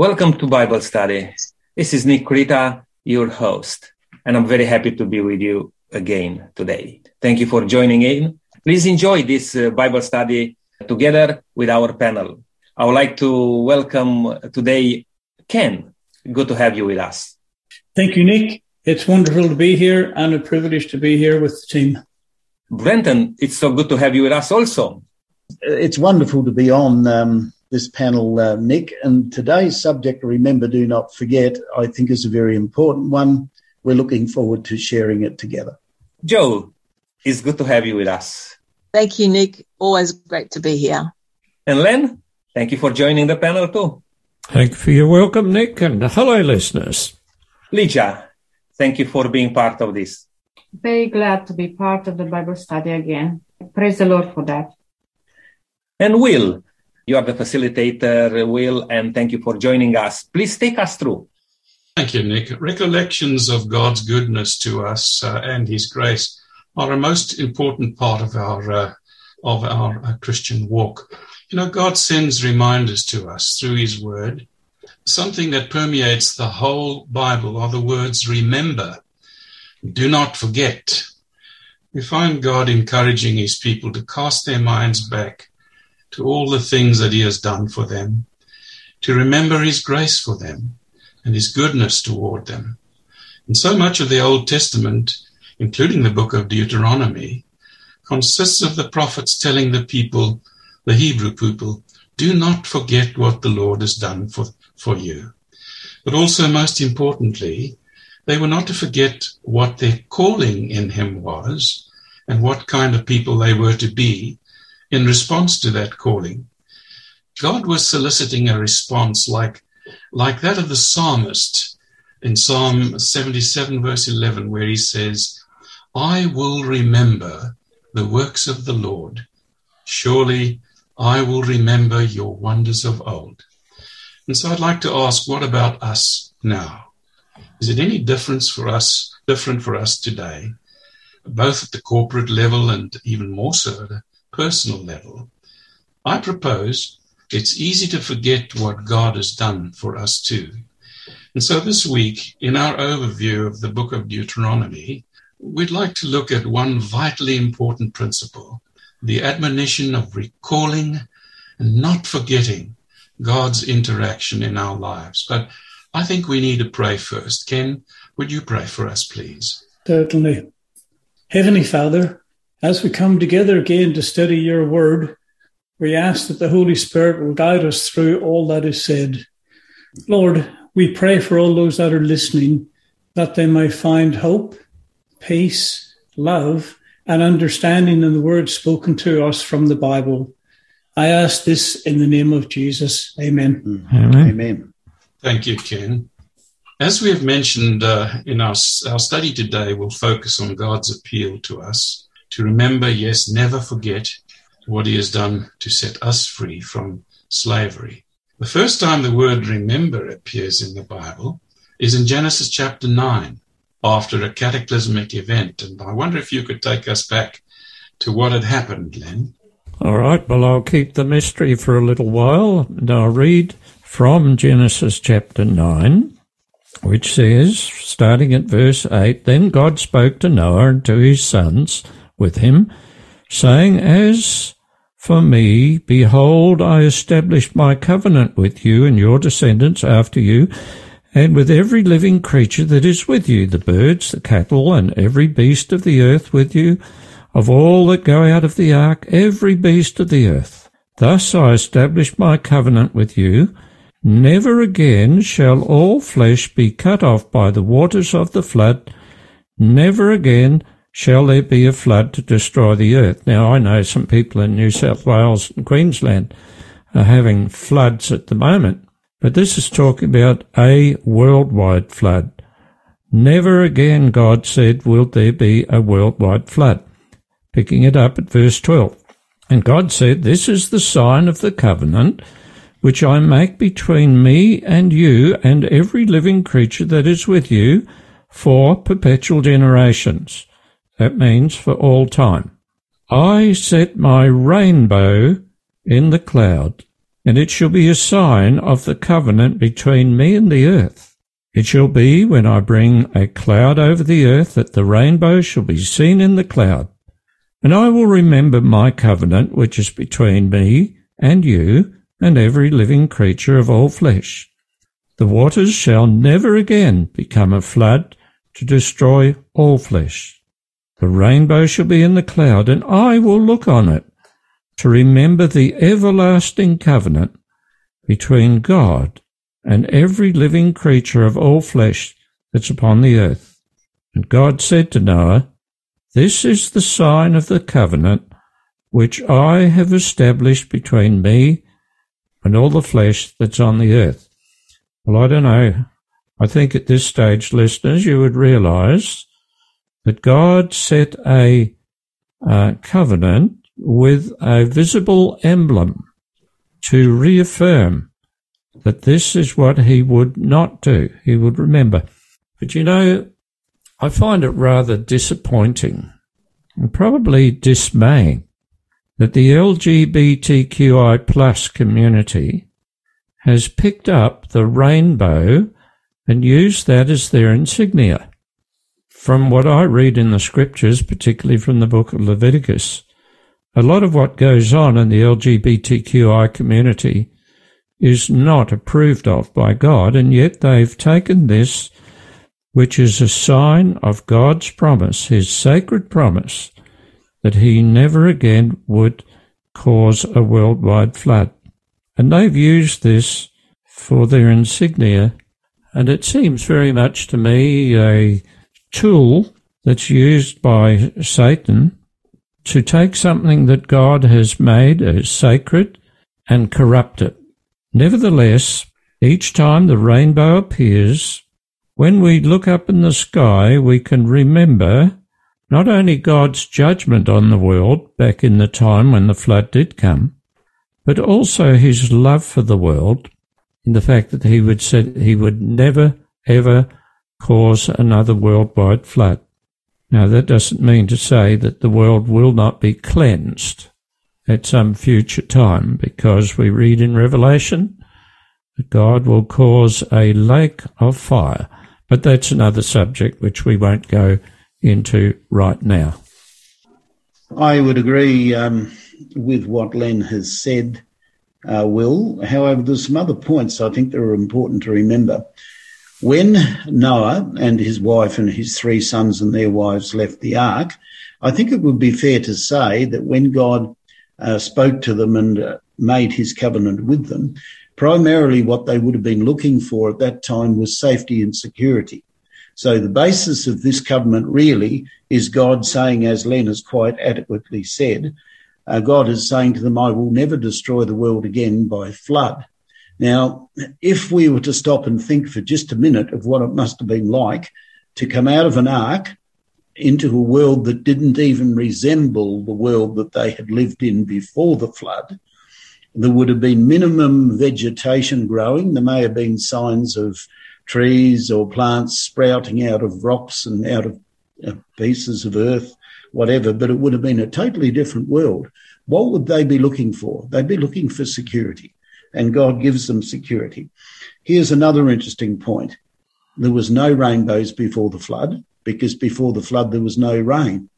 Welcome to Bible study. This is Nick Rita, your host, and I'm very happy to be with you again today. Thank you for joining in. Please enjoy this uh, Bible study together with our panel. I would like to welcome today Ken. Good to have you with us. Thank you, Nick. It's wonderful to be here and a privilege to be here with the team. Brenton, it's so good to have you with us also. It's wonderful to be on um, this panel, uh, Nick. And today's subject, remember, do not forget, I think is a very important one. We're looking forward to sharing it together. Joe, it's good to have you with us. Thank you, Nick. Always great to be here. And Len, thank you for joining the panel too. Thank you for your welcome, Nick, and hello, listeners. Lydia, thank you for being part of this. Very glad to be part of the Bible study again. Praise the Lord for that. And Will, you are the facilitator, Will, and thank you for joining us. Please take us through. Thank you, Nick. Recollections of God's goodness to us uh, and His grace are a most important part of our uh, of our uh, Christian walk. You know, God sends reminders to us through His Word. Something that permeates the whole Bible are the words "remember," "do not forget." We find God encouraging His people to cast their minds back to all the things that he has done for them, to remember his grace for them and his goodness toward them. And so much of the Old Testament, including the book of Deuteronomy, consists of the prophets telling the people, the Hebrew people, do not forget what the Lord has done for, for you. But also, most importantly, they were not to forget what their calling in him was and what kind of people they were to be in response to that calling. God was soliciting a response like, like that of the psalmist in Psalm 77, verse 11, where he says, I will remember the works of the Lord. Surely I will remember your wonders of old. And so I'd like to ask, what about us now? Is it any difference for us, different for us today, both at the corporate level and even more so at a personal level, I propose it's easy to forget what God has done for us too. And so this week, in our overview of the book of Deuteronomy, we'd like to look at one vitally important principle the admonition of recalling and not forgetting God's interaction in our lives. But I think we need to pray first. Ken, would you pray for us, please? Certainly. Heavenly Father, as we come together again to study your word, we ask that the Holy Spirit will guide us through all that is said. Lord, we pray for all those that are listening that they may find hope, peace, love, and understanding in the words spoken to us from the Bible. I ask this in the name of Jesus. Amen. Amen. Amen. Thank you, Ken. As we have mentioned uh, in our, our study today, we'll focus on God's appeal to us to remember, yes, never forget what he has done to set us free from slavery. The first time the word remember appears in the Bible is in Genesis chapter 9 after a cataclysmic event. And I wonder if you could take us back to what had happened, Len. All right, well, I'll keep the mystery for a little while and I'll read from Genesis chapter 9, which says, starting at verse 8, Then God spoke to Noah and to his sons with him, saying, As for me, behold, I established my covenant with you and your descendants after you, and with every living creature that is with you, the birds, the cattle, and every beast of the earth with you, of all that go out of the ark, every beast of the earth. Thus I establish my covenant with you. Never again shall all flesh be cut off by the waters of the flood. Never again shall there be a flood to destroy the earth. Now, I know some people in New South Wales and Queensland are having floods at the moment, but this is talking about a worldwide flood. Never again, God said, will there be a worldwide flood. Picking it up at verse 12. And God said, This is the sign of the covenant which I make between me and you and every living creature that is with you for perpetual generations. That means for all time. I set my rainbow in the cloud, and it shall be a sign of the covenant between me and the earth. It shall be when I bring a cloud over the earth that the rainbow shall be seen in the cloud. And I will remember my covenant which is between me and you and every living creature of all flesh. The waters shall never again become a flood to destroy all flesh. The rainbow shall be in the cloud, and I will look on it to remember the everlasting covenant between God and every living creature of all flesh that's upon the earth. And God said to Noah, This is the sign of the covenant which I have established between me and all the flesh that's on the earth. Well, I don't know. I think at this stage, listeners, you would realize that God set a uh, covenant with a visible emblem to reaffirm that this is what he would not do. He would remember. But you know, I find it rather disappointing and probably dismaying that the LGBTQI plus community has picked up the rainbow and used that as their insignia. From what I read in the scriptures, particularly from the book of Leviticus, a lot of what goes on in the LGBTQI community is not approved of by God, and yet they've taken this, which is a sign of God's promise, his sacred promise, that he never again would cause a worldwide flood. And they've used this for their insignia, and it seems very much to me a tool that's used by Satan to take something that God has made as sacred and corrupt it. Nevertheless, each time the rainbow appears, when we look up in the sky, we can remember not only God's judgment on the world back in the time when the flood did come, but also his love for the world in the fact that he would said he would never ever cause another worldwide flood. Now that doesn't mean to say that the world will not be cleansed at some future time because we read in Revelation that God will cause a lake of fire. But that's another subject which we won't go into right now. I would agree um, with what Len has said, uh, Will. However, there's some other points I think that are important to remember. When Noah and his wife and his three sons and their wives left the ark, I think it would be fair to say that when God uh, spoke to them and uh, made his covenant with them, primarily what they would have been looking for at that time was safety and security. So the basis of this covenant really is God saying, as Len has quite adequately said, uh, God is saying to them, I will never destroy the world again by flood. Now, if we were to stop and think for just a minute of what it must have been like to come out of an ark into a world that didn't even resemble the world that they had lived in before the flood, there would have been minimum vegetation growing. There may have been signs of trees or plants sprouting out of rocks and out of uh, pieces of earth, whatever, but it would have been a totally different world. What would they be looking for? They'd be looking for security, and God gives them security. Here's another interesting point. There was no rainbows before the flood because before the flood there was no rain.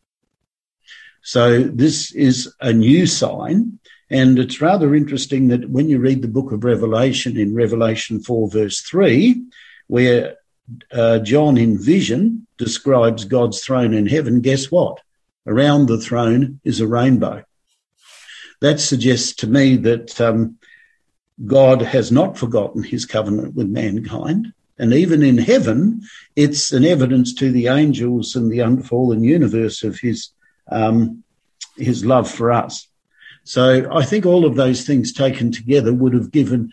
So this is a new sign. And it's rather interesting that when you read the book of Revelation in Revelation 4 verse 3, where uh, John in vision describes God's throne in heaven, guess what? Around the throne is a rainbow. That suggests to me that um, God has not forgotten his covenant with mankind. And even in heaven, it's an evidence to the angels and the unfallen universe of his, um, his love for us. So I think all of those things taken together would have given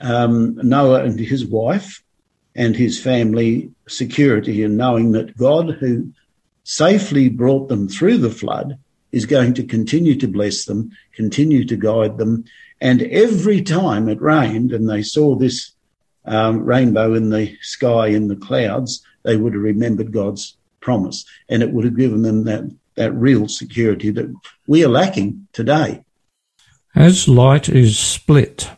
um, Noah and his wife and his family security in knowing that God, who safely brought them through the flood, is going to continue to bless them, continue to guide them. And every time it rained and they saw this um, rainbow in the sky in the clouds, they would have remembered God's promise and it would have given them that, that real security that we are lacking today. As light is split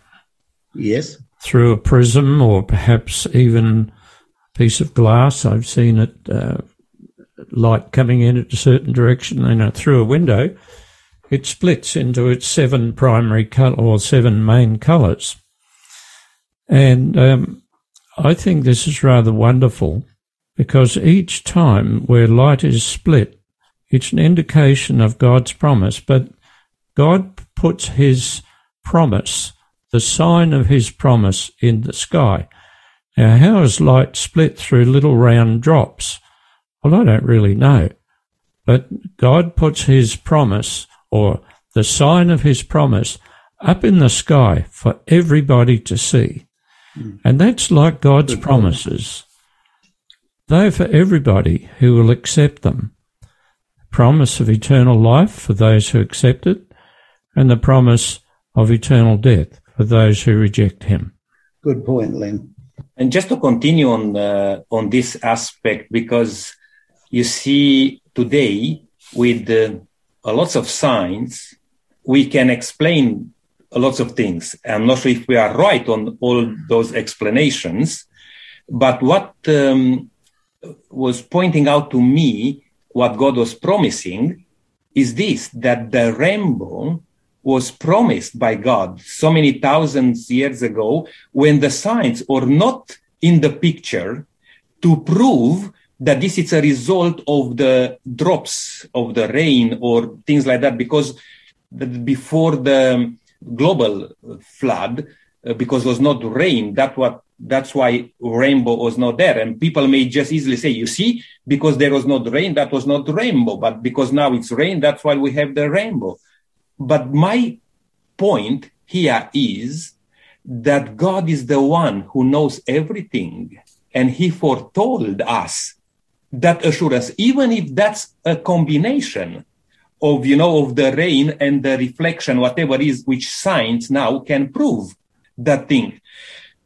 Yes. through a prism or perhaps even a piece of glass. I've seen it, uh, light coming in at a certain direction and uh, through a window, it splits into its seven primary color or seven main colors. And um, I think this is rather wonderful because each time where light is split, it's an indication of God's promise, but God puts his promise, the sign of his promise in the sky. Now, how is light split through little round drops? Well, I don't really know. But God puts his promise or the sign of his promise up in the sky for everybody to see. And that's like God's promises. They're for everybody who will accept them. Promise of eternal life for those who accept it, and the promise of eternal death for those who reject him. Good point, Len. And just to continue on uh, on this aspect, because you see today with uh, a lots of science, we can explain lots of things. I'm not sure if we are right on all those explanations, but what um, was pointing out to me, what God was promising, is this: that the rainbow was promised by God so many thousands years ago when the signs were not in the picture to prove that this is a result of the drops of the rain or things like that because before the global flood uh, because it was not rain that what that's why rainbow was not there. And people may just easily say you see because there was not rain that was not rainbow. But because now it's rain that's why we have the rainbow. But my point here is that God is the one who knows everything and he foretold us that assurance, even if that's a combination of, you know, of the rain and the reflection, whatever is, which science now can prove that thing.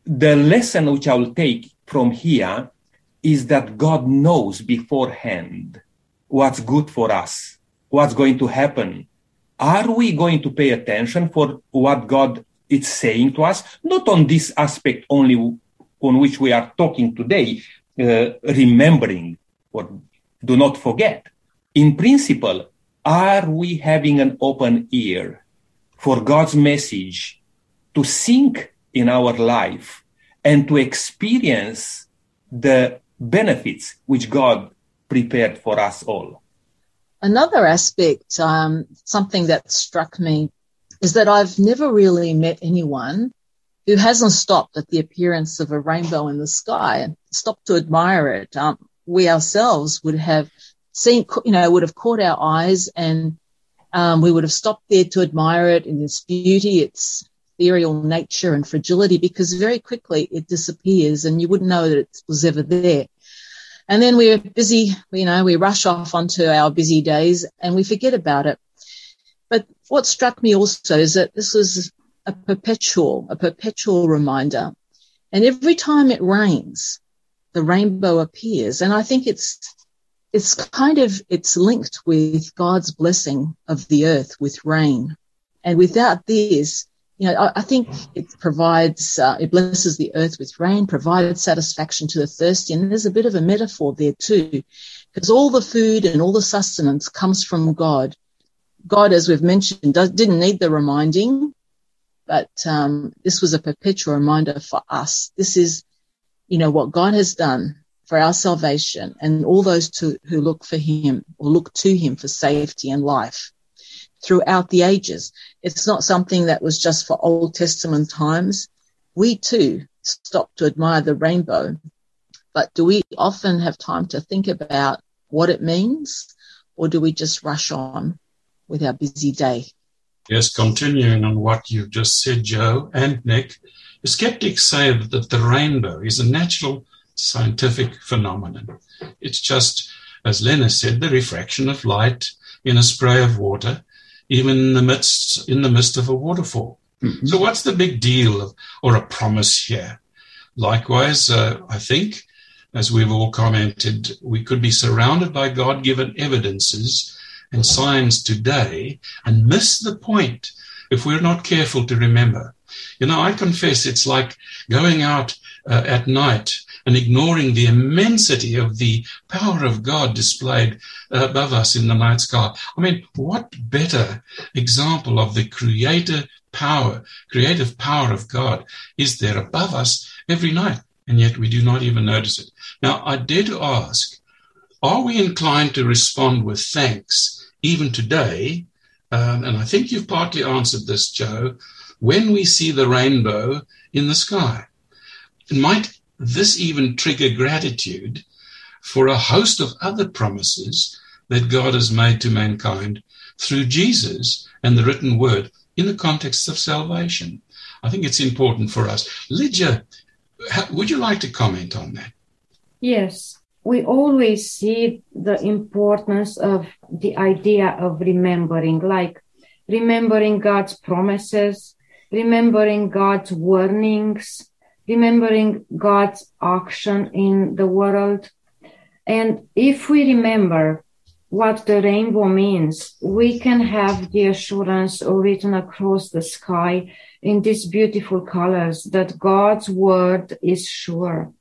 The lesson which I will take from here is that God knows beforehand what's good for us, what's going to happen, are we going to pay attention for what God is saying to us? Not on this aspect only on which we are talking today, uh, remembering or do not forget. In principle, are we having an open ear for God's message to sink in our life and to experience the benefits which God prepared for us all? Another aspect, um, something that struck me is that I've never really met anyone who hasn't stopped at the appearance of a rainbow in the sky and stopped to admire it. Um, we ourselves would have seen, you know, would have caught our eyes and um, we would have stopped there to admire it in its beauty, its ethereal nature and fragility because very quickly it disappears and you wouldn't know that it was ever there. And then we're busy, you know, we rush off onto our busy days and we forget about it. But what struck me also is that this was a perpetual, a perpetual reminder. And every time it rains, the rainbow appears. And I think it's, it's kind of, it's linked with God's blessing of the earth with rain. And without this, you know, I, I think it provides, uh, it blesses the earth with rain, provides satisfaction to the thirsty. And there's a bit of a metaphor there too, because all the food and all the sustenance comes from God. God, as we've mentioned, does, didn't need the reminding, but um, this was a perpetual reminder for us. This is, you know, what God has done for our salvation and all those to, who look for Him or look to Him for safety and life throughout the ages. It's not something that was just for Old Testament times. We too stop to admire the rainbow, but do we often have time to think about what it means or do we just rush on with our busy day? Yes, continuing on what you've just said, Joe and Nick, the skeptics say that the rainbow is a natural scientific phenomenon. It's just, as Lena said, the refraction of light in a spray of water even in the midst in the midst of a waterfall. Mm-hmm. So what's the big deal of, or a promise here? Likewise, uh, I think, as we've all commented, we could be surrounded by God-given evidences and science today and miss the point if we're not careful to remember. You know, I confess it's like going out uh, at night and ignoring the immensity of the power of God displayed uh, above us in the night sky. I mean, what better example of the creator power, creative power of God is there above us every night? And yet we do not even notice it. Now, I to ask, are we inclined to respond with thanks even today? Um, and I think you've partly answered this, Joe, when we see the rainbow in the sky. Might this even trigger gratitude for a host of other promises that God has made to mankind through Jesus and the written word in the context of salvation. I think it's important for us. Lydia, would you like to comment on that? Yes. We always see the importance of the idea of remembering, like remembering God's promises, remembering God's warnings, remembering God's action in the world. And if we remember what the rainbow means, we can have the assurance written across the sky in these beautiful colors that God's word is sure.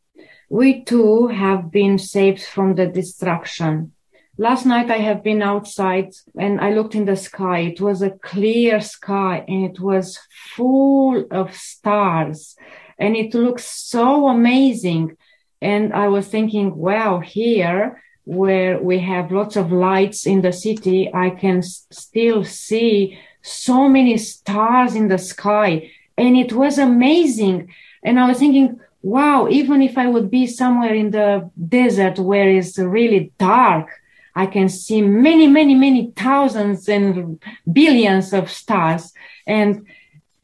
We too have been saved from the destruction. Last night I have been outside and I looked in the sky. It was a clear sky and it was full of stars and it looks so amazing. And I was thinking, wow, here where we have lots of lights in the city, I can s- still see so many stars in the sky. And it was amazing. And I was thinking, wow, even if I would be somewhere in the desert where it's really dark, I can see many, many, many thousands and billions of stars. And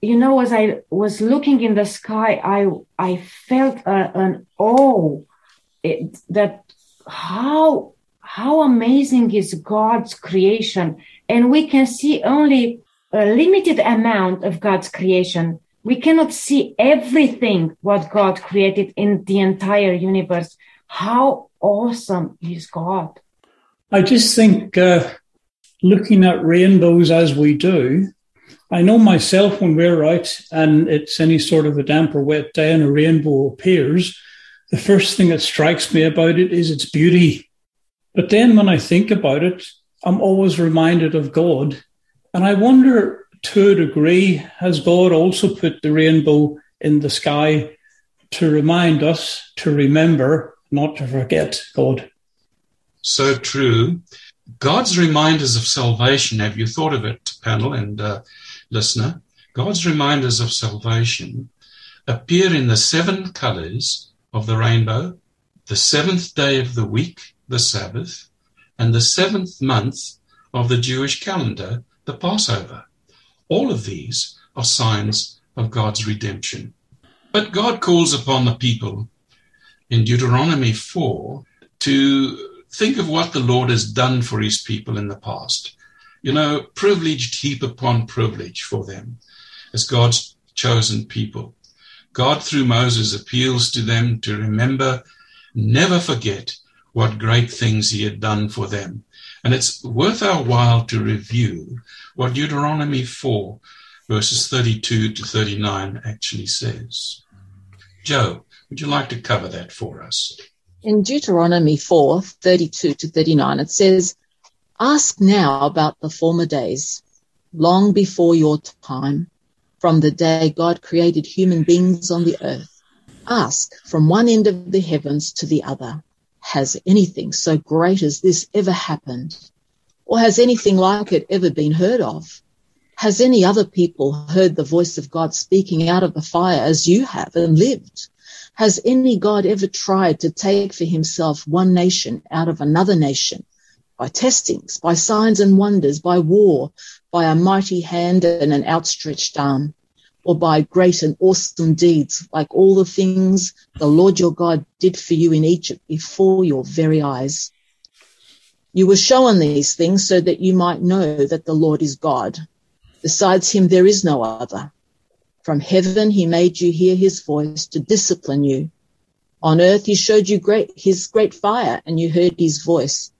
you know, as I was looking in the sky, I I felt a, an awe it, that how how amazing is God's creation, and we can see only a limited amount of God's creation. We cannot see everything what God created in the entire universe. How awesome is God! I just think uh, looking at rainbows as we do, I know myself when we're out and it's any sort of a damp or wet day and a rainbow appears, the first thing that strikes me about it is its beauty. But then when I think about it, I'm always reminded of God. And I wonder to a degree, has God also put the rainbow in the sky to remind us to remember, not to forget God? So true. God's reminders of salvation, have you thought of it, panel and uh, listener? God's reminders of salvation appear in the seven colors of the rainbow, the seventh day of the week, the Sabbath, and the seventh month of the Jewish calendar, the Passover. All of these are signs of God's redemption. But God calls upon the people in Deuteronomy 4 to think of what the Lord has done for his people in the past. You know, privileged heap upon privilege for them as God's chosen people. God, through Moses, appeals to them to remember, never forget what great things he had done for them. And it's worth our while to review what Deuteronomy 4, verses 32 to 39 actually says. Joe, would you like to cover that for us? In Deuteronomy 4, 32 to 39, it says, Ask now about the former days, long before your time, from the day God created human beings on the earth. Ask from one end of the heavens to the other, has anything so great as this ever happened? Or has anything like it ever been heard of? Has any other people heard the voice of God speaking out of the fire as you have and lived? Has any God ever tried to take for himself one nation out of another nation? By testings, by signs and wonders, by war, by a mighty hand and an outstretched arm, or by great and awesome deeds like all the things the Lord your God did for you in Egypt before your very eyes. You were shown these things so that you might know that the Lord is God. Besides him, there is no other. From heaven, he made you hear his voice to discipline you. On earth, he showed you great, his great fire and you heard his voice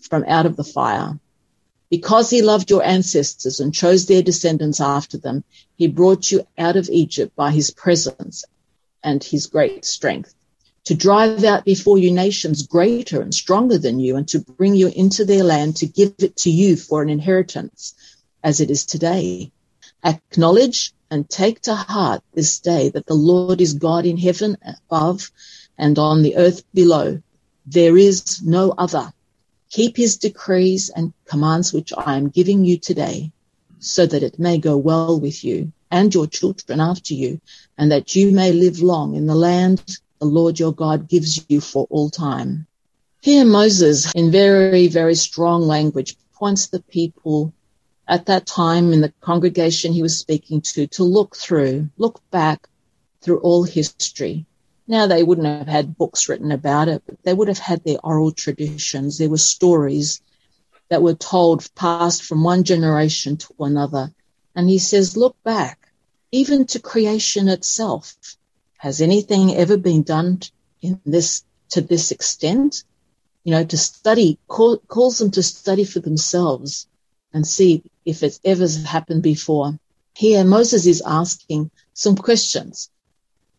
from out of the fire. Because he loved your ancestors and chose their descendants after them, he brought you out of Egypt by his presence and his great strength to drive out before you nations greater and stronger than you and to bring you into their land to give it to you for an inheritance as it is today. Acknowledge and take to heart this day that the Lord is God in heaven above and on the earth below. There is no other. Keep his decrees and commands which I am giving you today so that it may go well with you and your children after you and that you may live long in the land the Lord your God gives you for all time. Here Moses, in very, very strong language, points the people at that time in the congregation he was speaking to to look through, look back through all history now they wouldn't have had books written about it, but they would have had their oral traditions. There were stories that were told, passed from one generation to another. And he says, look back, even to creation itself. Has anything ever been done in this, to this extent? You know, to study, call, calls them to study for themselves and see if it's ever happened before. Here, Moses is asking some questions.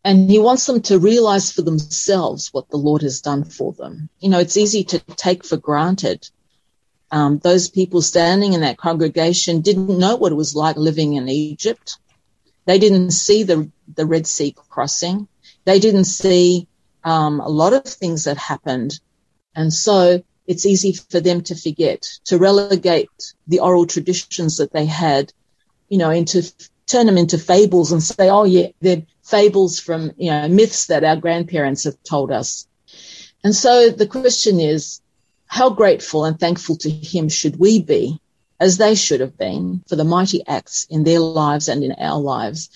And he wants them to realize for themselves what the Lord has done for them. You know, it's easy to take for granted. Um, those people standing in that congregation didn't know what it was like living in Egypt. They didn't see the, the Red Sea crossing. They didn't see um, a lot of things that happened. And so it's easy for them to forget, to relegate the oral traditions that they had, you know, into turn them into fables and say, oh yeah, they're fables from, you know, myths that our grandparents have told us. And so the question is, how grateful and thankful to him should we be as they should have been for the mighty acts in their lives and in our lives?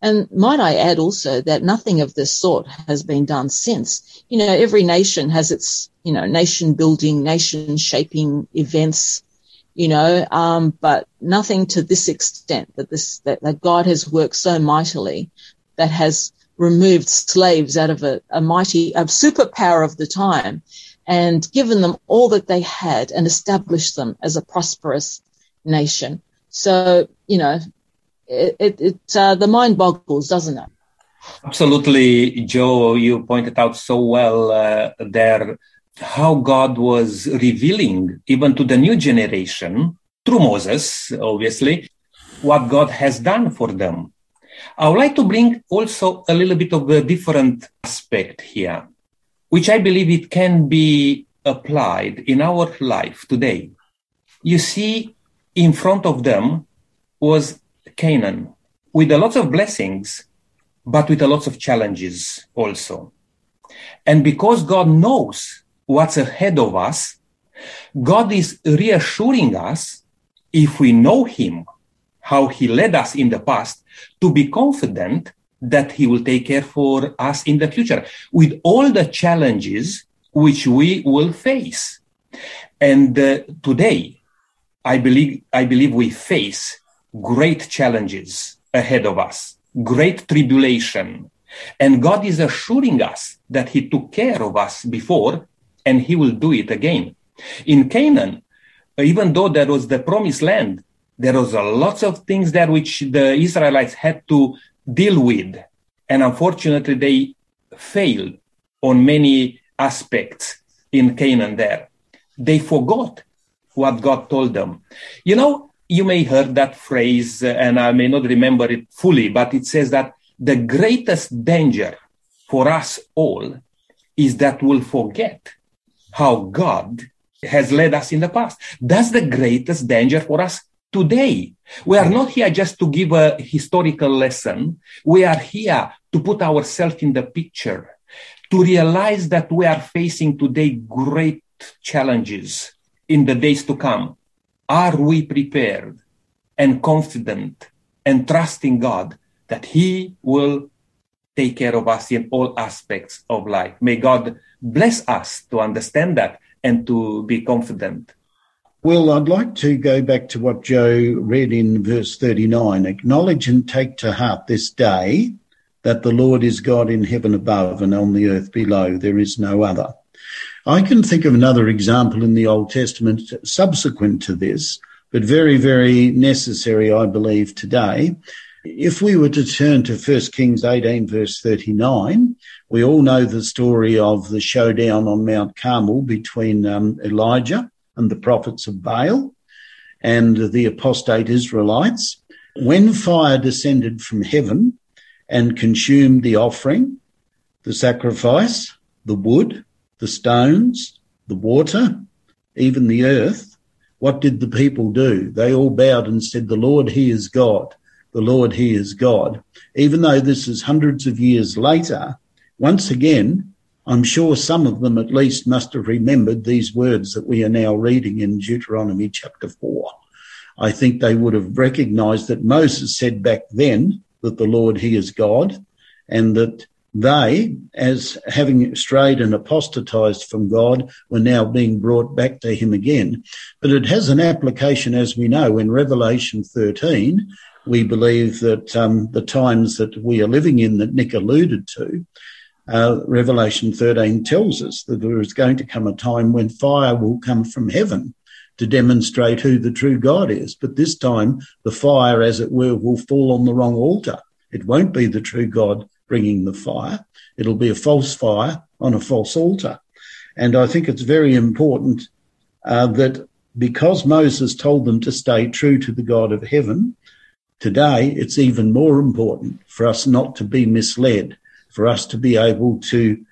And might I add also that nothing of this sort has been done since. You know, every nation has its, you know, nation building, nation shaping events you know, um, but nothing to this extent that this, that, that, God has worked so mightily that has removed slaves out of a, a mighty, a superpower of the time and given them all that they had and established them as a prosperous nation. So, you know, it, it, it uh, the mind boggles, doesn't it? Absolutely, Joe. You pointed out so well uh, there how God was revealing even to the new generation through Moses, obviously, what God has done for them. I would like to bring also a little bit of a different aspect here, which I believe it can be applied in our life today. You see, in front of them was Canaan with a lot of blessings, but with a lot of challenges also. And because God knows what's ahead of us, God is reassuring us, if we know Him, how He led us in the past, to be confident that He will take care for us in the future with all the challenges which we will face. And uh, today, I believe, I believe we face great challenges ahead of us, great tribulation. And God is assuring us that He took care of us before and he will do it again. In Canaan, even though there was the promised land, there was a lots of things there which the Israelites had to deal with. And unfortunately, they failed on many aspects in Canaan there. They forgot what God told them. You know, you may heard that phrase, and I may not remember it fully, but it says that the greatest danger for us all is that we'll forget how God has led us in the past. That's the greatest danger for us today. We are not here just to give a historical lesson. We are here to put ourselves in the picture, to realize that we are facing today great challenges in the days to come. Are we prepared and confident and trusting God that He will take care of us in all aspects of life? May God bless us to understand that and to be confident. Well, I'd like to go back to what Joe read in verse 39. Acknowledge and take to heart this day that the Lord is God in heaven above and on the earth below. There is no other. I can think of another example in the Old Testament subsequent to this but very, very necessary, I believe, today. If we were to turn to 1 Kings 18, verse 39, we all know the story of the showdown on Mount Carmel between um, Elijah and the prophets of Baal and the apostate Israelites. When fire descended from heaven and consumed the offering, the sacrifice, the wood, the stones, the water, even the earth, what did the people do? They all bowed and said, The Lord, He is God. The Lord, He is God. Even though this is hundreds of years later, once again, I'm sure some of them at least must have remembered these words that we are now reading in Deuteronomy chapter 4. I think they would have recognized that Moses said back then that the Lord, He is God, and that they, as having strayed and apostatized from God, were now being brought back to Him again. But it has an application, as we know, in Revelation 13. We believe that um, the times that we are living in, that Nick alluded to, uh, Revelation 13 tells us that there is going to come a time when fire will come from heaven to demonstrate who the true God is. But this time, the fire, as it were, will fall on the wrong altar. It won't be the true God bringing the fire. It'll be a false fire on a false altar. And I think it's very important uh, that because Moses told them to stay true to the God of heaven, today it's even more important for us not to be misled, for us to be able to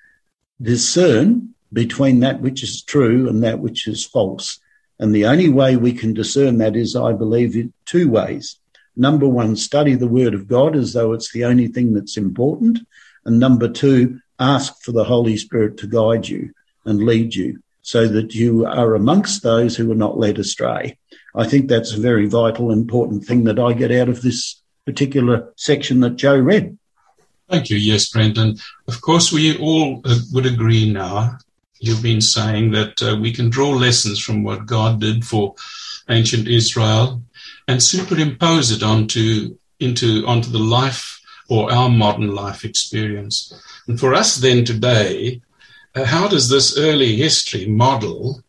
discern between that which is true and that which is false. And the only way we can discern that is, I believe, in two ways. Number one, study the word of God as though it's the only thing that's important. And number two, ask for the Holy Spirit to guide you and lead you so that you are amongst those who are not led astray. I think that's a very vital, important thing that I get out of this particular section that Joe read. Thank you. Yes, Brenton. Of course, we all uh, would agree now you've been saying that uh, we can draw lessons from what God did for ancient Israel and superimpose it onto into onto the life or our modern life experience. And for us then today, uh, how does this early history model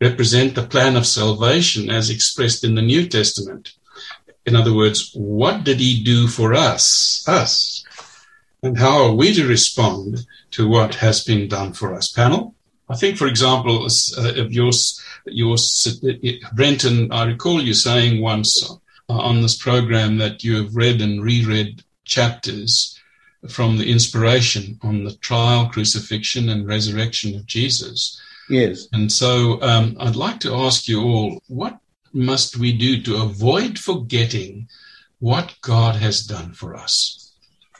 represent the plan of salvation as expressed in the New Testament? In other words, what did he do for us? Us. And how are we to respond to what has been done for us? Panel? I think, for example, uh, of yours, yours, Brenton, I recall you saying once uh, on this program that you have read and reread chapters from the inspiration on the trial, crucifixion, and resurrection of Jesus. Yes. And so um, I'd like to ask you all what must we do to avoid forgetting what God has done for us?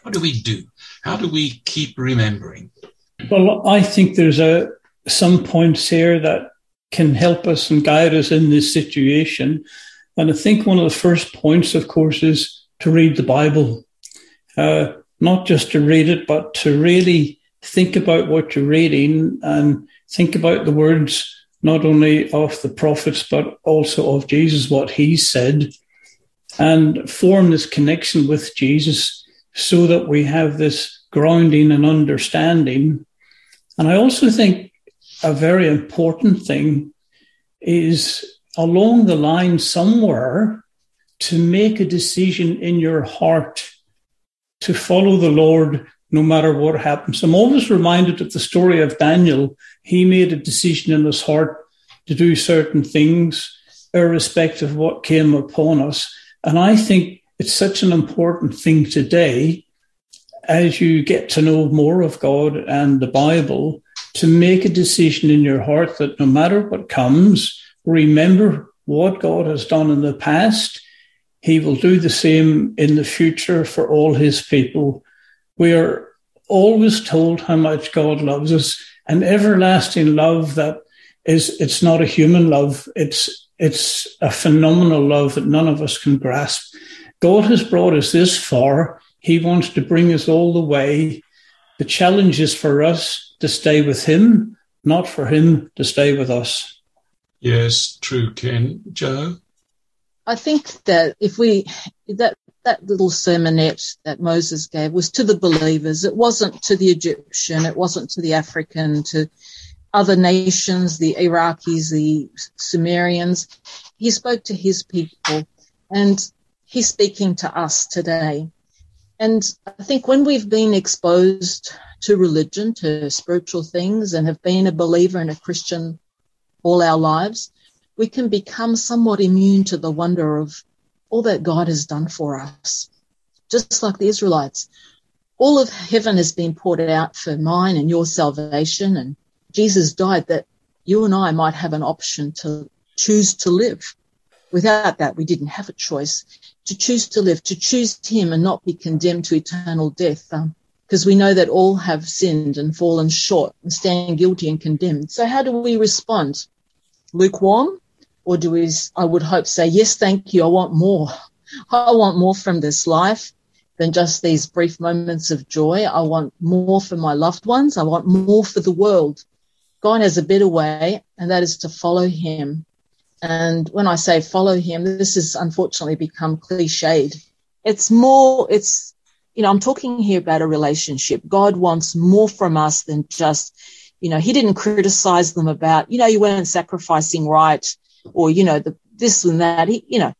What do we do? How do we keep remembering? Well, I think there's a some points here that can help us and guide us in this situation. And I think one of the first points, of course, is to read the Bible. Uh, not just to read it, but to really think about what you're reading and think about the words not only of the prophets, but also of Jesus, what he said, and form this connection with Jesus so that we have this grounding and understanding. And I also think a very important thing is along the line somewhere to make a decision in your heart to follow the Lord no matter what happens. I'm always reminded of the story of Daniel. He made a decision in his heart to do certain things, irrespective of what came upon us. And I think it's such an important thing today as you get to know more of God and the Bible to make a decision in your heart that no matter what comes, remember what God has done in the past. He will do the same in the future for all his people. We are always told how much God loves us, an everlasting love that is, it's not a human love. It's, it's a phenomenal love that none of us can grasp. God has brought us this far. He wants to bring us all the way. The challenge is for us to stay with him, not for him to stay with us. Yes, true, Ken. Joe? I think that if we, that, that little sermonette that Moses gave was to the believers. It wasn't to the Egyptian. It wasn't to the African, to other nations, the Iraqis, the Sumerians. he spoke to his people and he's speaking to us today. And I think when we've been exposed to religion, to spiritual things, and have been a believer and a Christian all our lives, we can become somewhat immune to the wonder of all that God has done for us. Just like the Israelites, all of heaven has been poured out for mine and your salvation, and Jesus died that you and I might have an option to choose to live. Without that, we didn't have a choice to choose to live, to choose Him and not be condemned to eternal death. because um, we know that all have sinned and fallen short and stand guilty and condemned. So how do we respond? Lukewarm? Or do we, I would hope, say, yes, thank you. I want more. I want more from this life than just these brief moments of joy. I want more for my loved ones. I want more for the world. God has a better way, and that is to follow Him and when I say follow him, this has unfortunately become cliched. It's more, it's, you know, I'm talking here about a relationship. God wants more from us than just, you know, he didn't criticize them about, you know, you weren't sacrificing right or, you know, the, this and that. He, you know,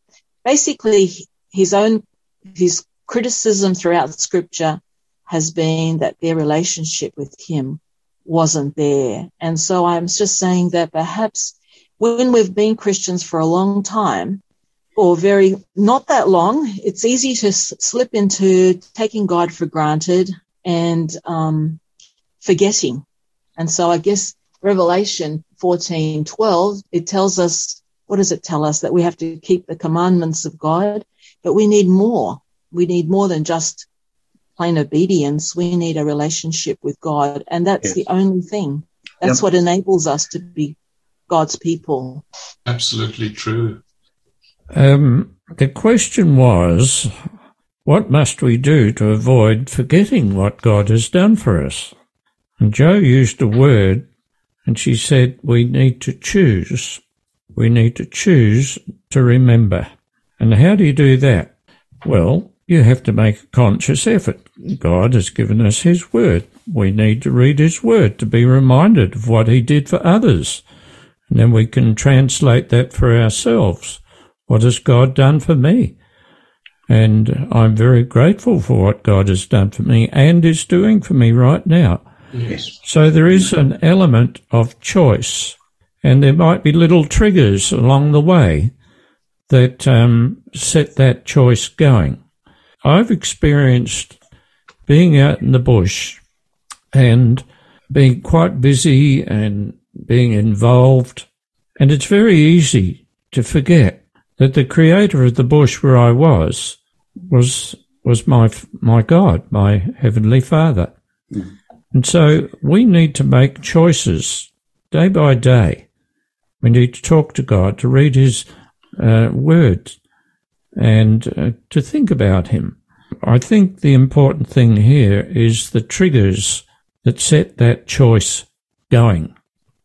basically his own, his criticism throughout scripture has been that their relationship with him wasn't there. And so I'm just saying that perhaps when we've been Christians for a long time, or very not that long, it's easy to s- slip into taking God for granted and um, forgetting. And so I guess Revelation 14, 12, it tells us, what does it tell us? That we have to keep the commandments of God, but we need more. We need more than just plain obedience. We need a relationship with God. And that's yes. the only thing. That's yep. what enables us to be God's people. Absolutely true. Um, the question was, what must we do to avoid forgetting what God has done for us? And Joe used a word and she said, we need to choose. We need to choose to remember. And how do you do that? Well, you have to make a conscious effort. God has given us His Word. We need to read His Word to be reminded of what He did for others and then we can translate that for ourselves. What has God done for me? And I'm very grateful for what God has done for me and is doing for me right now. Yes. So there is an element of choice, and there might be little triggers along the way that um, set that choice going. I've experienced being out in the bush and being quite busy and being involved. And it's very easy to forget that the creator of the bush where I was was was my my God, my heavenly Father. Mm. And so we need to make choices day by day. We need to talk to God, to read His uh, words, and uh, to think about Him. I think the important thing here is the triggers that set that choice going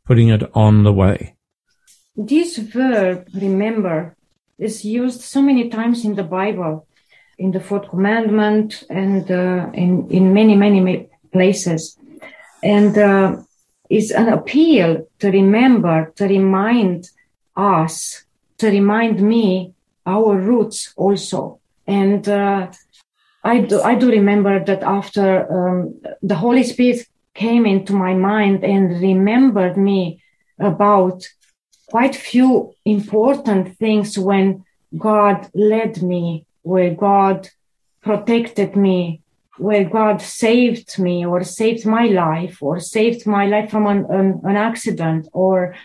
putting it on the way. This verb, remember, is used so many times in the Bible, in the fourth commandment and uh, in, in many, many places. And uh, it's an appeal to remember, to remind us, to remind me our roots also. And uh, I do, I do remember that after um, the Holy Spirit came into my mind and remembered me about quite few important things when God led me, where God protected me, where God saved me or saved my life or saved my life from an, an, an accident or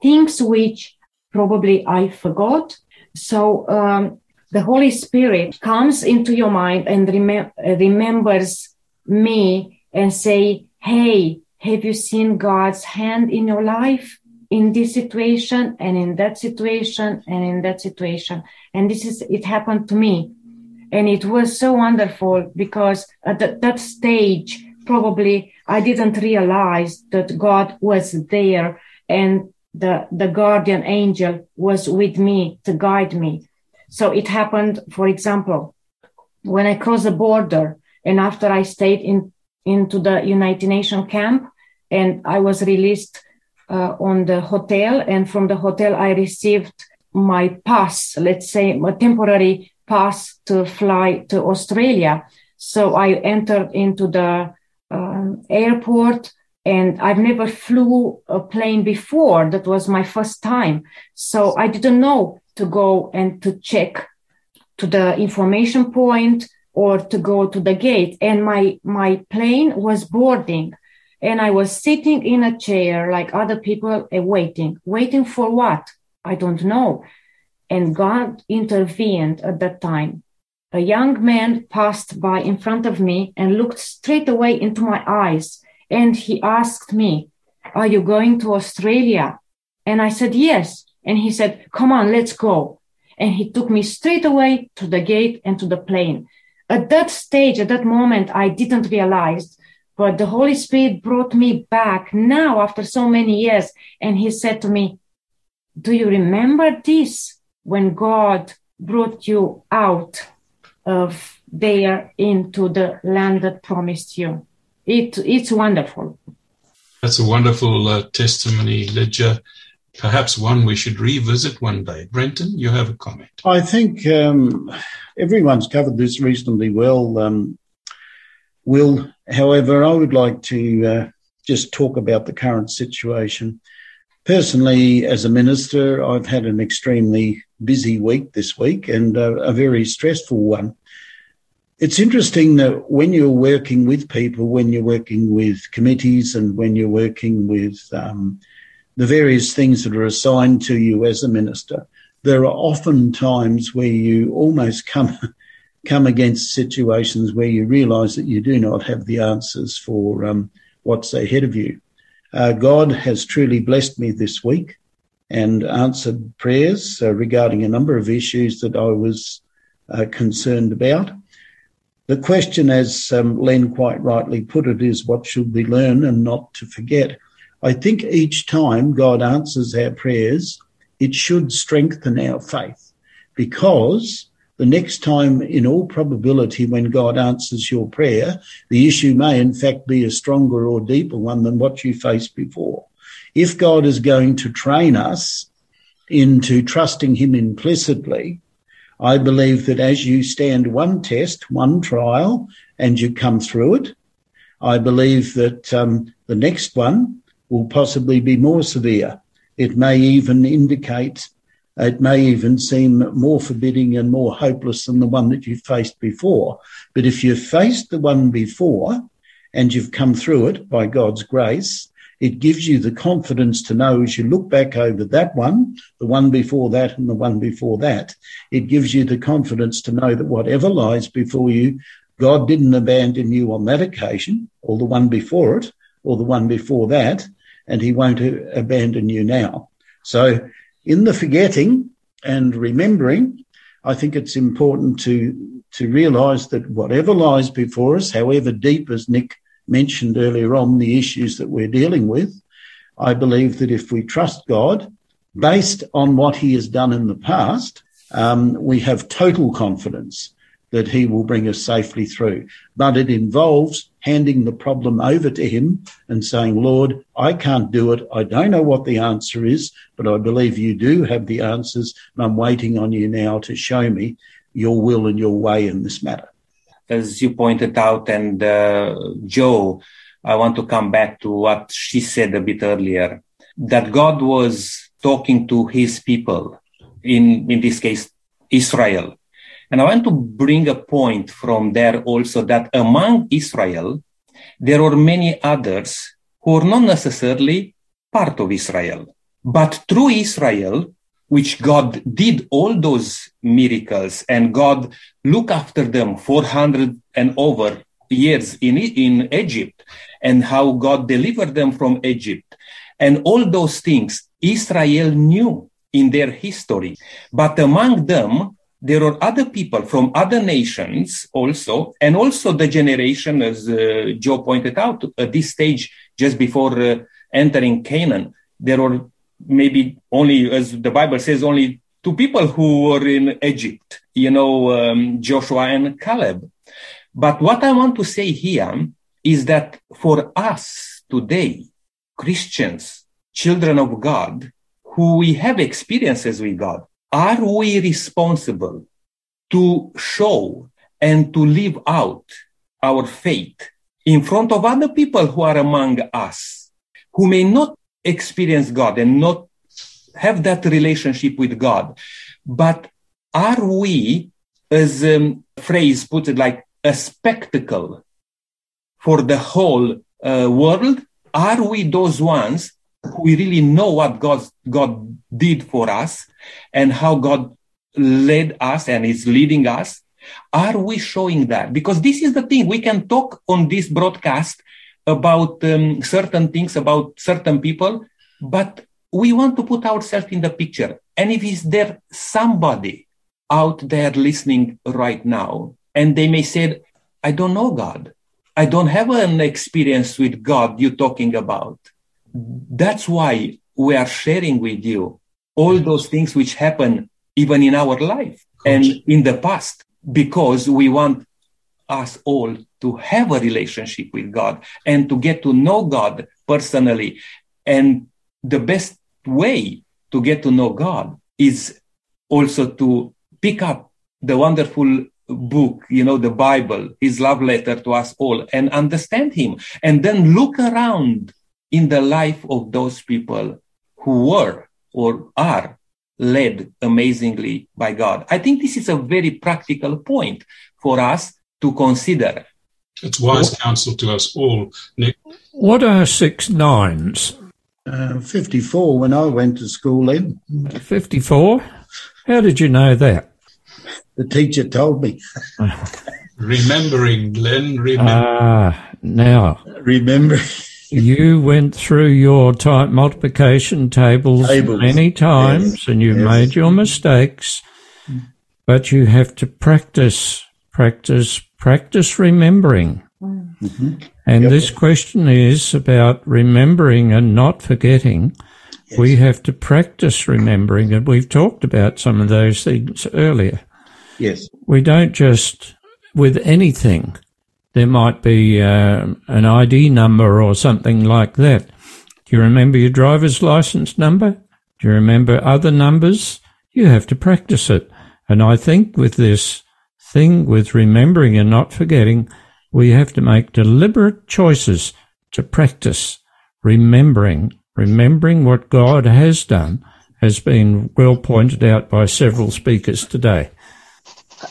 things which probably I forgot. So, um, the Holy Spirit comes into your mind and rem- remembers me and say, Hey, have you seen God's hand in your life in this situation and in that situation and in that situation? And this is, it happened to me. And it was so wonderful because at that, that stage, probably I didn't realize that God was there and the, the guardian angel was with me to guide me. So it happened, for example, when I crossed the border and after I stayed in into the United Nations camp and I was released uh, on the hotel. And from the hotel, I received my pass, let's say a temporary pass to fly to Australia. So I entered into the um, airport and I've never flew a plane before. That was my first time. So I didn't know to go and to check to the information point or to go to the gate. And my, my plane was boarding and I was sitting in a chair like other people uh, waiting, waiting for what? I don't know. And God intervened at that time. A young man passed by in front of me and looked straight away into my eyes. And he asked me, are you going to Australia? And I said, yes. And he said, come on, let's go. And he took me straight away to the gate and to the plane. At that stage, at that moment, I didn't realize but the Holy Spirit brought me back now after so many years. And he said to me, do you remember this when God brought you out of there into the land that promised you? It, it's wonderful. That's a wonderful uh, testimony, Lydia. Perhaps one we should revisit one day. Brenton, you have a comment. I think um, everyone's covered this reasonably well. Um, Will, however, I would like to uh, just talk about the current situation. Personally, as a minister, I've had an extremely busy week this week and uh, a very stressful one. It's interesting that when you're working with people, when you're working with committees, and when you're working with um, the various things that are assigned to you as a minister, there are often times where you almost come come against situations where you realize that you do not have the answers for um, what's ahead of you. Uh, God has truly blessed me this week and answered prayers uh, regarding a number of issues that I was uh, concerned about. The question, as um, Len quite rightly put it, is what should we learn and not to forget? I think each time God answers our prayers, it should strengthen our faith because the next time, in all probability, when God answers your prayer, the issue may in fact be a stronger or deeper one than what you faced before. If God is going to train us into trusting Him implicitly, I believe that as you stand one test, one trial, and you come through it, I believe that um, the next one will possibly be more severe. It may even indicate it may even seem more forbidding and more hopeless than the one that you faced before. But if you've faced the one before and you've come through it by God's grace, it gives you the confidence to know as you look back over that one, the one before that and the one before that, it gives you the confidence to know that whatever lies before you, God didn't abandon you on that occasion or the one before it or the one before that, and he won't abandon you now. So in the forgetting and remembering, I think it's important to, to realize that whatever lies before us, however deep, as Nick mentioned earlier on, the issues that we're dealing with, I believe that if we trust God, based on what he has done in the past, um, we have total confidence that he will bring us safely through. But it involves handing the problem over to him and saying, Lord, I can't do it. I don't know what the answer is, but I believe you do have the answers. And I'm waiting on you now to show me your will and your way in this matter. As you pointed out, and uh, Joe, I want to come back to what she said a bit earlier, that God was talking to his people, in, in this case, Israel, and I want to bring a point from there also that among Israel, there are many others who are not necessarily part of Israel. But through Israel, which God did all those miracles and God looked after them 400 and over years in, in Egypt and how God delivered them from Egypt and all those things Israel knew in their history. But among them, there are other people from other nations also, and also the generation, as uh, Joe pointed out, at this stage, just before uh, entering Canaan, there are maybe only, as the Bible says, only two people who were in Egypt, you know, um, Joshua and Caleb. But what I want to say here is that for us today, Christians, children of God, who we have experiences with God, are we responsible to show and to live out our faith in front of other people who are among us, who may not experience God and not have that relationship with God. But are we, as a phrase puts it, like a spectacle for the whole uh, world? Are we those ones who really know what God, God did for us and how God led us and is leading us? Are we showing that? Because this is the thing. We can talk on this broadcast about um, certain things, about certain people, but we want to put ourselves in the picture. And if is there somebody out there listening right now, and they may say, I don't know God. I don't have an experience with God you're talking about. That's why we are sharing with you all those things which happen even in our life and in the past, because we want us all to have a relationship with God and to get to know God personally. And the best way to get to know God is also to pick up the wonderful book, you know, the Bible, his love letter to us all and understand him. And then look around in the life of those people who were or are led amazingly by God. I think this is a very practical point for us to consider. It's wise counsel to us all, Nick. What are six nines? Uh, 54 when I went to school then. 54? How did you know that? The teacher told me. Remembering, Glenn, remember. Ah, now, Remember, you went through your type multiplication tables, Tables, many times yes, and you yes. made your mistakes, but you have to practice, practice, practice remembering. Mm-hmm. And Yep. this question is about remembering and not forgetting. We have to practice remembering, and we've talked about some of those things earlier. yes, We don't just, with anything, there might be uh, an ID number or something like that. Do you remember your driver's license number? Do you remember other numbers? You have to practice it. And I think with this thing with remembering and not forgetting, we have to make deliberate choices to practice remembering, remembering what God has done has been well pointed out by several speakers today.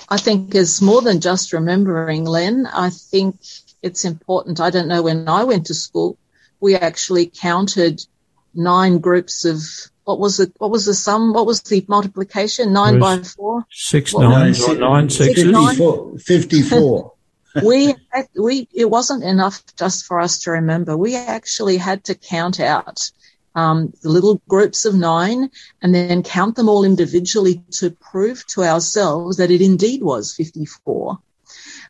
I think is more than just remembering, Len. I think it's important. I don't know when I went to school, we actually counted nine groups of what was it? What was the sum? What was the multiplication? Nine by four. Six Well, nines no, or nine six sixes? nines. 54. 54. we had- we it wasn't enough just for us to remember. We actually had to count out um, the little groups of nine and then count them all individually to prove to ourselves that it indeed was 54.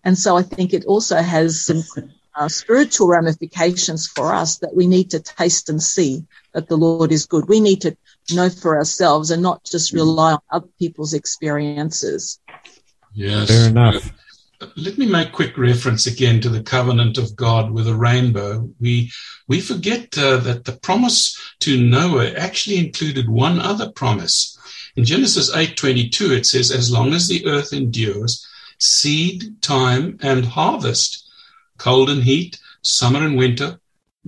And so I think it also has some uh, spiritual ramifications for us that we need to taste and see that the Lord is good. We need to know for ourselves and not just rely on other people's experiences. Yes. Fair enough. Let me make quick reference again to the covenant of God with a rainbow. We we forget uh, that the promise to Noah actually included one other promise. In Genesis 8:22 it says as long as the earth endures seed time and harvest cold and heat summer and winter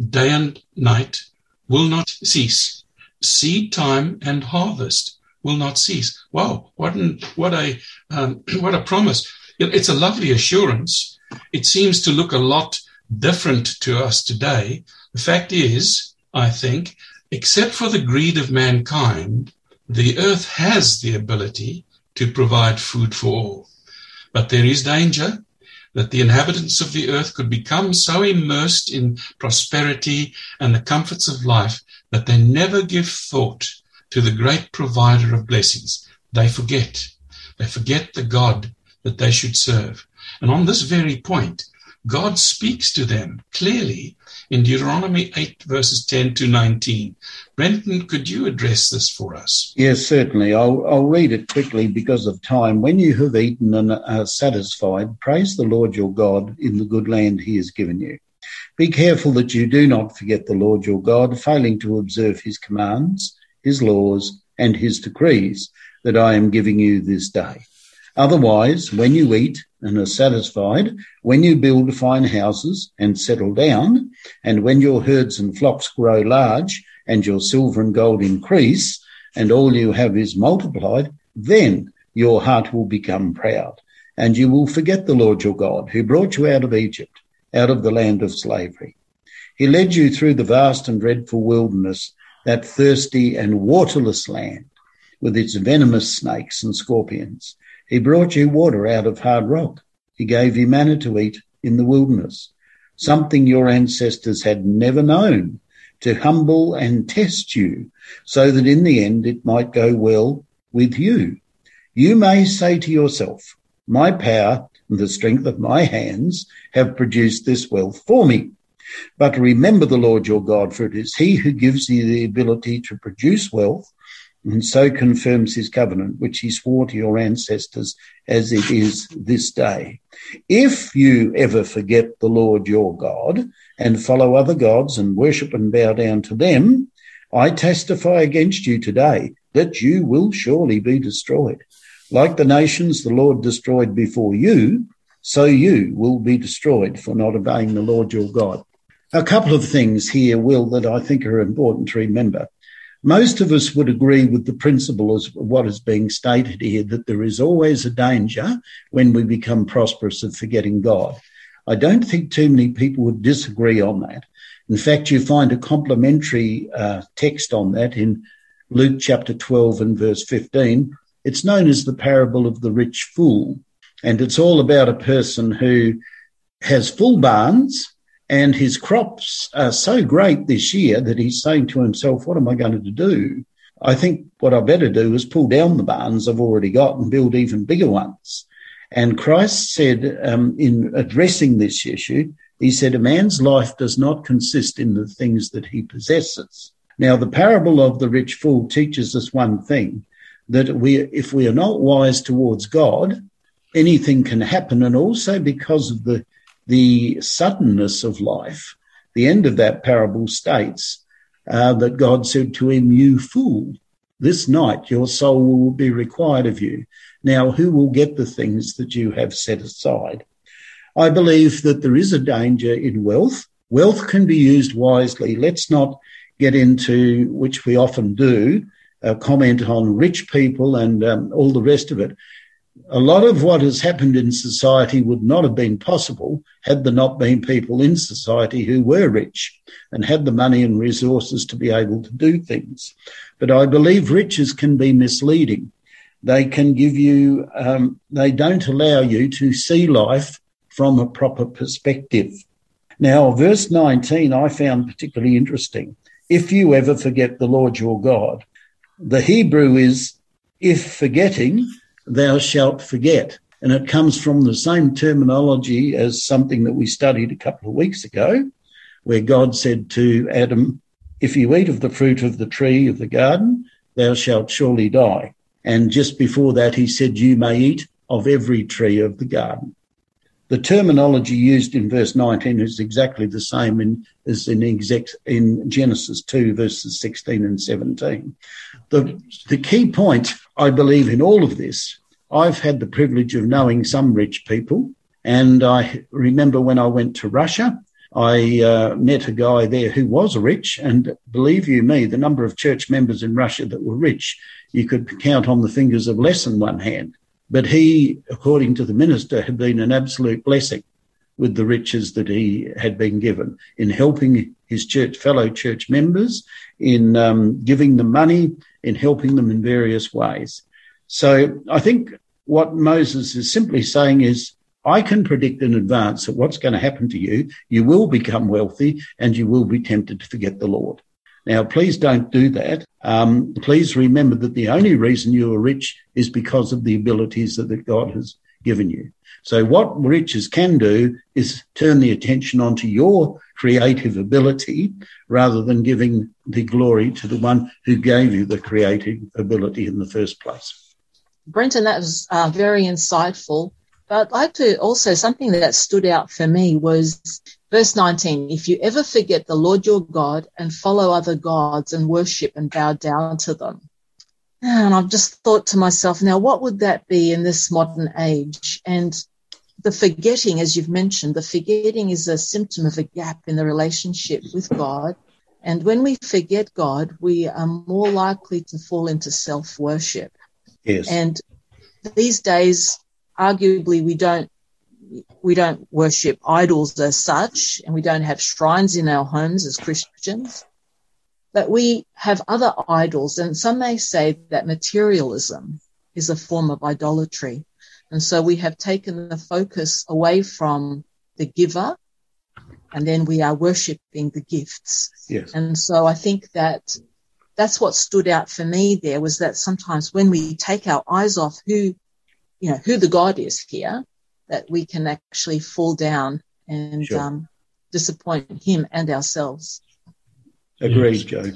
day and night will not cease seed time and harvest will not cease wow what an, what a um, what a promise It's a lovely assurance. It seems to look a lot different to us today. The fact is, I think, except for the greed of mankind, the earth has the ability to provide food for all. But there is danger that the inhabitants of the earth could become so immersed in prosperity and the comforts of life that they never give thought to the great provider of blessings. They forget. They forget the God that they should serve. And on this very point, God speaks to them clearly in Deuteronomy 8, verses 10 to 19. Brenton, could you address this for us? Yes, certainly. I'll, I'll read it quickly because of time. When you have eaten and are satisfied, praise the Lord your God in the good land he has given you. Be careful that you do not forget the Lord your God, failing to observe his commands, his laws, and his decrees, that I am giving you this day. Otherwise, when you eat and are satisfied, when you build fine houses and settle down, and when your herds and flocks grow large, and your silver and gold increase, and all you have is multiplied, then your heart will become proud, and you will forget the Lord your God, who brought you out of Egypt, out of the land of slavery. He led you through the vast and dreadful wilderness, that thirsty and waterless land, with its venomous snakes and scorpions. He brought you water out of hard rock. He gave you manna to eat in the wilderness, something your ancestors had never known, to humble and test you, so that in the end it might go well with you. You may say to yourself, my power and the strength of my hands have produced this wealth for me. But remember the Lord your God, for it is he who gives you the ability to produce wealth and so confirms his covenant, which he swore to your ancestors as it is this day. If you ever forget the Lord your God and follow other gods and worship and bow down to them, I testify against you today that you will surely be destroyed. Like the nations the Lord destroyed before you, so you will be destroyed for not obeying the Lord your God. A couple of things here, Will, that I think are important to remember. Most of us would agree with the principle of what is being stated here that there is always a danger when we become prosperous of forgetting God. I don't think too many people would disagree on that. In fact, you find a complementary uh, text on that in Luke chapter 12 and verse 15. It's known as the parable of the rich fool. And it's all about a person who has full barns and his crops are so great this year that he's saying to himself, what am I going to do? I think what I better do is pull down the barns I've already got and build even bigger ones. And Christ said, um, in addressing this issue, he said, a man's life does not consist in the things that he possesses. Now, the parable of the rich fool teaches us one thing, that we, if we are not wise towards God, anything can happen. And also because of the the suddenness of life, the end of that parable states uh, that God said to him, You fool, this night your soul will be required of you. Now, who will get the things that you have set aside? I believe that there is a danger in wealth. Wealth can be used wisely. Let's not get into, which we often do, comment on rich people and um, all the rest of it a lot of what has happened in society would not have been possible had there not been people in society who were rich and had the money and resources to be able to do things. But I believe riches can be misleading. They can give you, um, they don't allow you to see life from a proper perspective. Now, verse 19, I found particularly interesting. If you ever forget the Lord your God, the Hebrew is if forgetting thou shalt forget. And it comes from the same terminology as something that we studied a couple of weeks ago, where God said to Adam, If you eat of the fruit of the tree of the garden, thou shalt surely die. And just before that, he said, You may eat of every tree of the garden. The terminology used in verse 19 is exactly the same in, as in, in Genesis 2, verses 16 and 17. The, the key point, I believe, in all of this, I've had the privilege of knowing some rich people. And I remember when I went to Russia, I uh, met a guy there who was rich. And believe you me, the number of church members in Russia that were rich, you could count on the fingers of less than one hand. But he, according to the minister, had been an absolute blessing with the riches that he had been given in helping his church, fellow church members, in um, giving them money, in helping them in various ways. So I think what Moses is simply saying is, I can predict in advance that what's going to happen to you. You will become wealthy and you will be tempted to forget the Lord. Now, please don't do that. Um, please remember that the only reason you are rich is because of the abilities that God has given you. So what riches can do is turn the attention onto your creative ability rather than giving the glory to the one who gave you the creative ability in the first place. Brenton, that was uh, very insightful. But I'd like to also, something that stood out for me was verse 19. If you ever forget the Lord your God and follow other gods and worship and bow down to them. And I've just thought to myself, now what would that be in this modern age? And the forgetting, as you've mentioned, the forgetting is a symptom of a gap in the relationship with God. And when we forget God, we are more likely to fall into self worship. Yes. And these days, arguably, we don't we don't worship idols as such, and we don't have shrines in our homes as Christians. But we have other idols, and some may say that materialism is a form of idolatry. And so we have taken the focus away from the giver and then we are worshipping the gifts. Yes. And so I think that that's what stood out for me there was that sometimes when we take our eyes off who, you know, who the God is here, that we can actually fall down and Sure. um, disappoint him and ourselves. Agreed, Yes. Joe.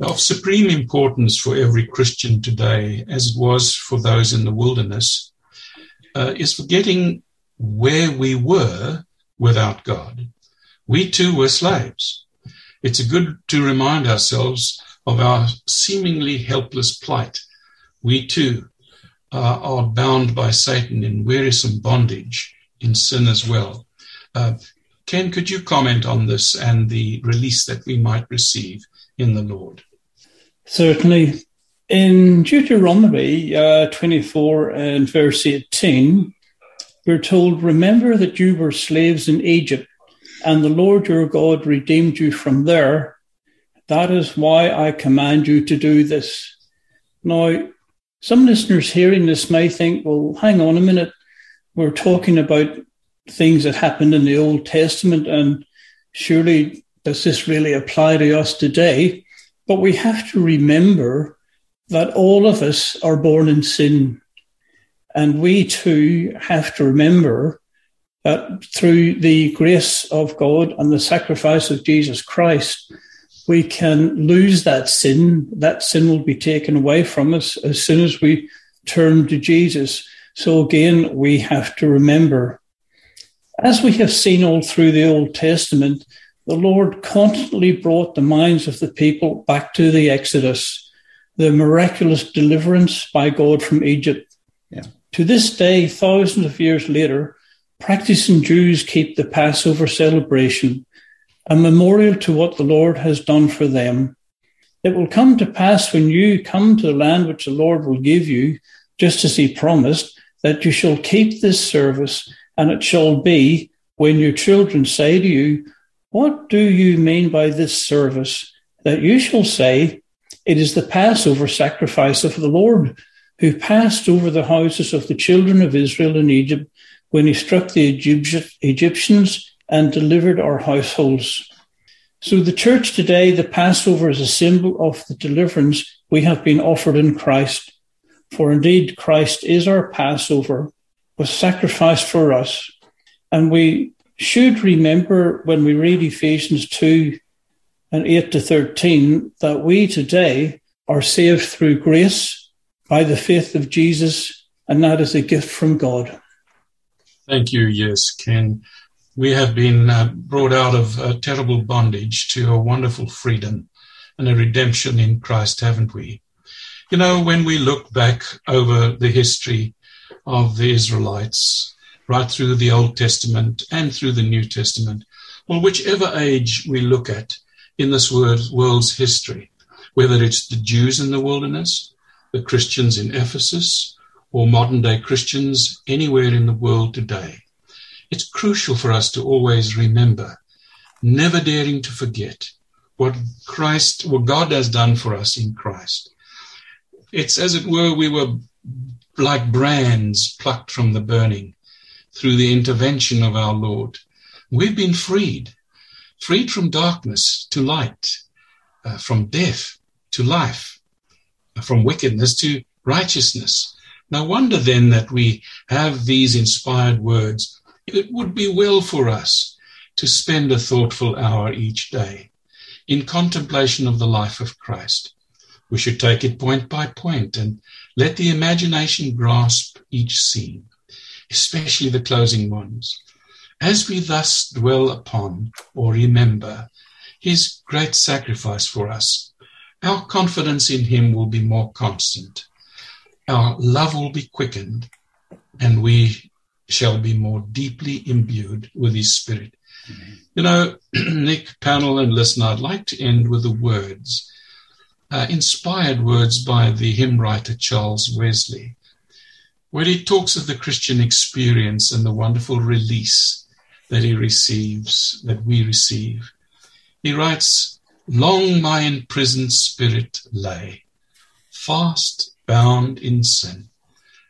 Of supreme importance for every Christian today, as it was for those in the wilderness, uh, is forgetting where we were without God. We too were slaves. It's good to remind ourselves of our seemingly helpless plight. We too are bound by Satan in wearisome bondage in sin as well. Uh, Ken, could you comment on this and the release that we might receive in the Lord? Certainly. In Deuteronomy uh, 24 and verse 18, we're told, Remember that you were slaves in Egypt, and the Lord your God redeemed you from there. That is why I command you to do this. Now, some listeners hearing this may think, well, hang on a minute. We're talking about things that happened in the Old Testament, and surely does this really apply to us today? But we have to remember that all of us are born in sin. And we too have to remember that through the grace of God and the sacrifice of Jesus Christ, we can lose that sin. That sin will be taken away from us as soon as we turn to Jesus. So again, we have to remember. As we have seen all through the Old Testament, the Lord constantly brought the minds of the people back to the Exodus, the miraculous deliverance by God from Egypt. Yeah. To this day, thousands of years later, practicing Jews keep the Passover celebration, a memorial to what the Lord has done for them. It will come to pass when you come to the land which the Lord will give you, just as he promised, that you shall keep this service, and it shall be when your children say to you, What do you mean by this service? That you shall say, It is the Passover sacrifice of the Lord, who passed over the houses of the children of Israel in Egypt when he struck the Egyptians and delivered our households. So the church today, the Passover is a symbol of the deliverance we have been offered in Christ. For indeed, Christ is our Passover, was sacrificed for us. And we should remember when we read Ephesians 2 and 8 to 13 that we today are saved through grace by the faith of Jesus, and that is a gift from God. Thank you. Yes, Ken. We have been uh, brought out of a terrible bondage to a wonderful freedom and a redemption in Christ, haven't we? You know, when we look back over the history of the Israelites, right through the Old Testament and through the New Testament, well, whichever age we look at in this world, world's history, whether it's the Jews in the wilderness, the Christians in Ephesus, or modern day Christians anywhere in the world today, it's crucial for us to always remember, never daring to forget what Christ, what God has done for us in Christ. It's as it were, we were like brands plucked from the burning through the intervention of our Lord. We've been freed, freed from darkness to light, uh, from death to life, uh, from wickedness to righteousness. No wonder then that we have these inspired words. It would be well for us to spend a thoughtful hour each day in contemplation of the life of Christ. We should take it point by point and let the imagination grasp each scene, especially the closing ones. As we thus dwell upon or remember his great sacrifice for us, our confidence in Him will be more constant. Our love will be quickened, and we shall be more deeply imbued with His Spirit. You know, Nick, panel, and listener, I'd like to end with the words, uh, inspired words by the hymn writer Charles Wesley, where he talks of the Christian experience and the wonderful release that he receives, that we receive. He writes, Long my imprisoned spirit lay, fast bound in sin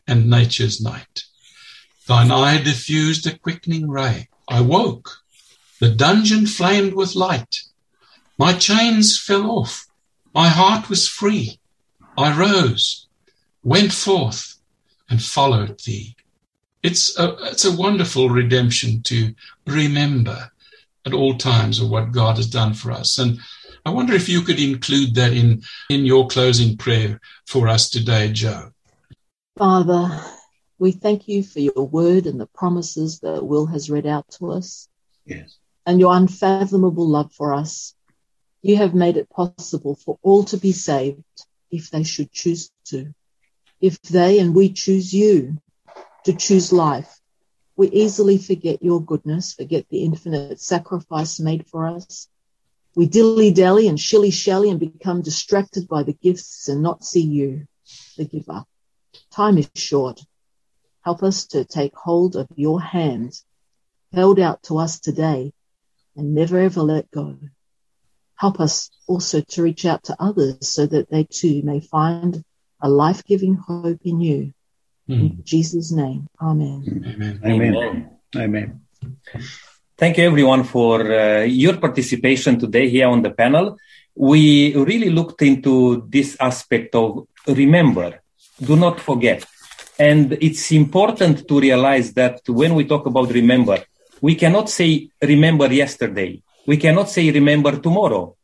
and nature's night. Thine eye diffused a quickening ray. I woke the dungeon flamed with light. My chains fell off. My heart was free. I rose, went forth, and followed thee. It's a, it's a wonderful redemption to remember at all times of what God has done for us. And I wonder if you could include that in, in your closing prayer for us today, Joe. Father, we thank you for your word and the promises that Will has read out to us. Yes and your unfathomable love for us. You have made it possible for all to be saved if they should choose to. If they and we choose you to choose life, we easily forget your goodness, forget the infinite sacrifice made for us. We dilly dally and shilly shally and become distracted by the gifts and not see you, the giver. Time is short. Help us to take hold of your hand held out to us today and never ever let go. Help us also to reach out to others so that they too may find a life-giving hope in you. In Jesus' name, Amen. Amen. Amen. Amen. Thank you everyone for uh, your participation today here on the panel. We really looked into this aspect of remember, do not forget. And it's important to realize that when we talk about remember, we cannot say remember yesterday. We cannot say remember tomorrow.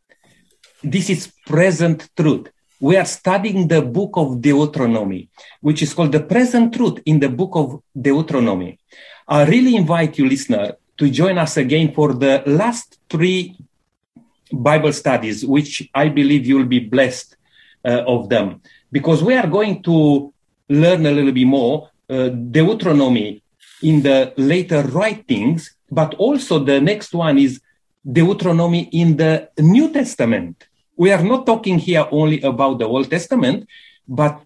This is present truth. We are studying the book of Deuteronomy, which is called the present truth in the book of Deuteronomy. I really invite you, listener, to join us again for the last three Bible studies, which I believe you'll be blessed uh, of them, because we are going to learn a little bit more uh, Deuteronomy in the later writings, but also the next one is Deuteronomy in the New Testament. We are not talking here only about the Old Testament, but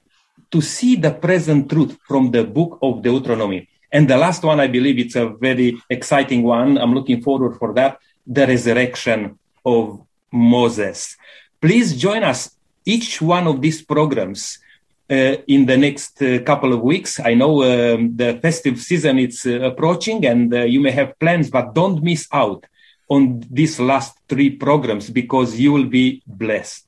to see the present truth from the book of Deuteronomy. And the last one, I believe it's a very exciting one. I'm looking forward for that. The resurrection of Moses. Please join us each one of these programs in the next uh, couple of weeks. I know um, the festive season is uh, approaching and you may have plans, but don't miss out on these last three programs because you will be blessed.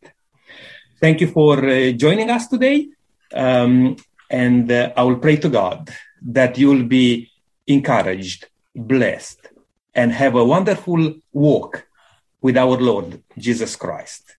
Thank you for joining us today. Um, and I will pray to God that you will be encouraged, blessed, and have a wonderful walk with our Lord Jesus Christ.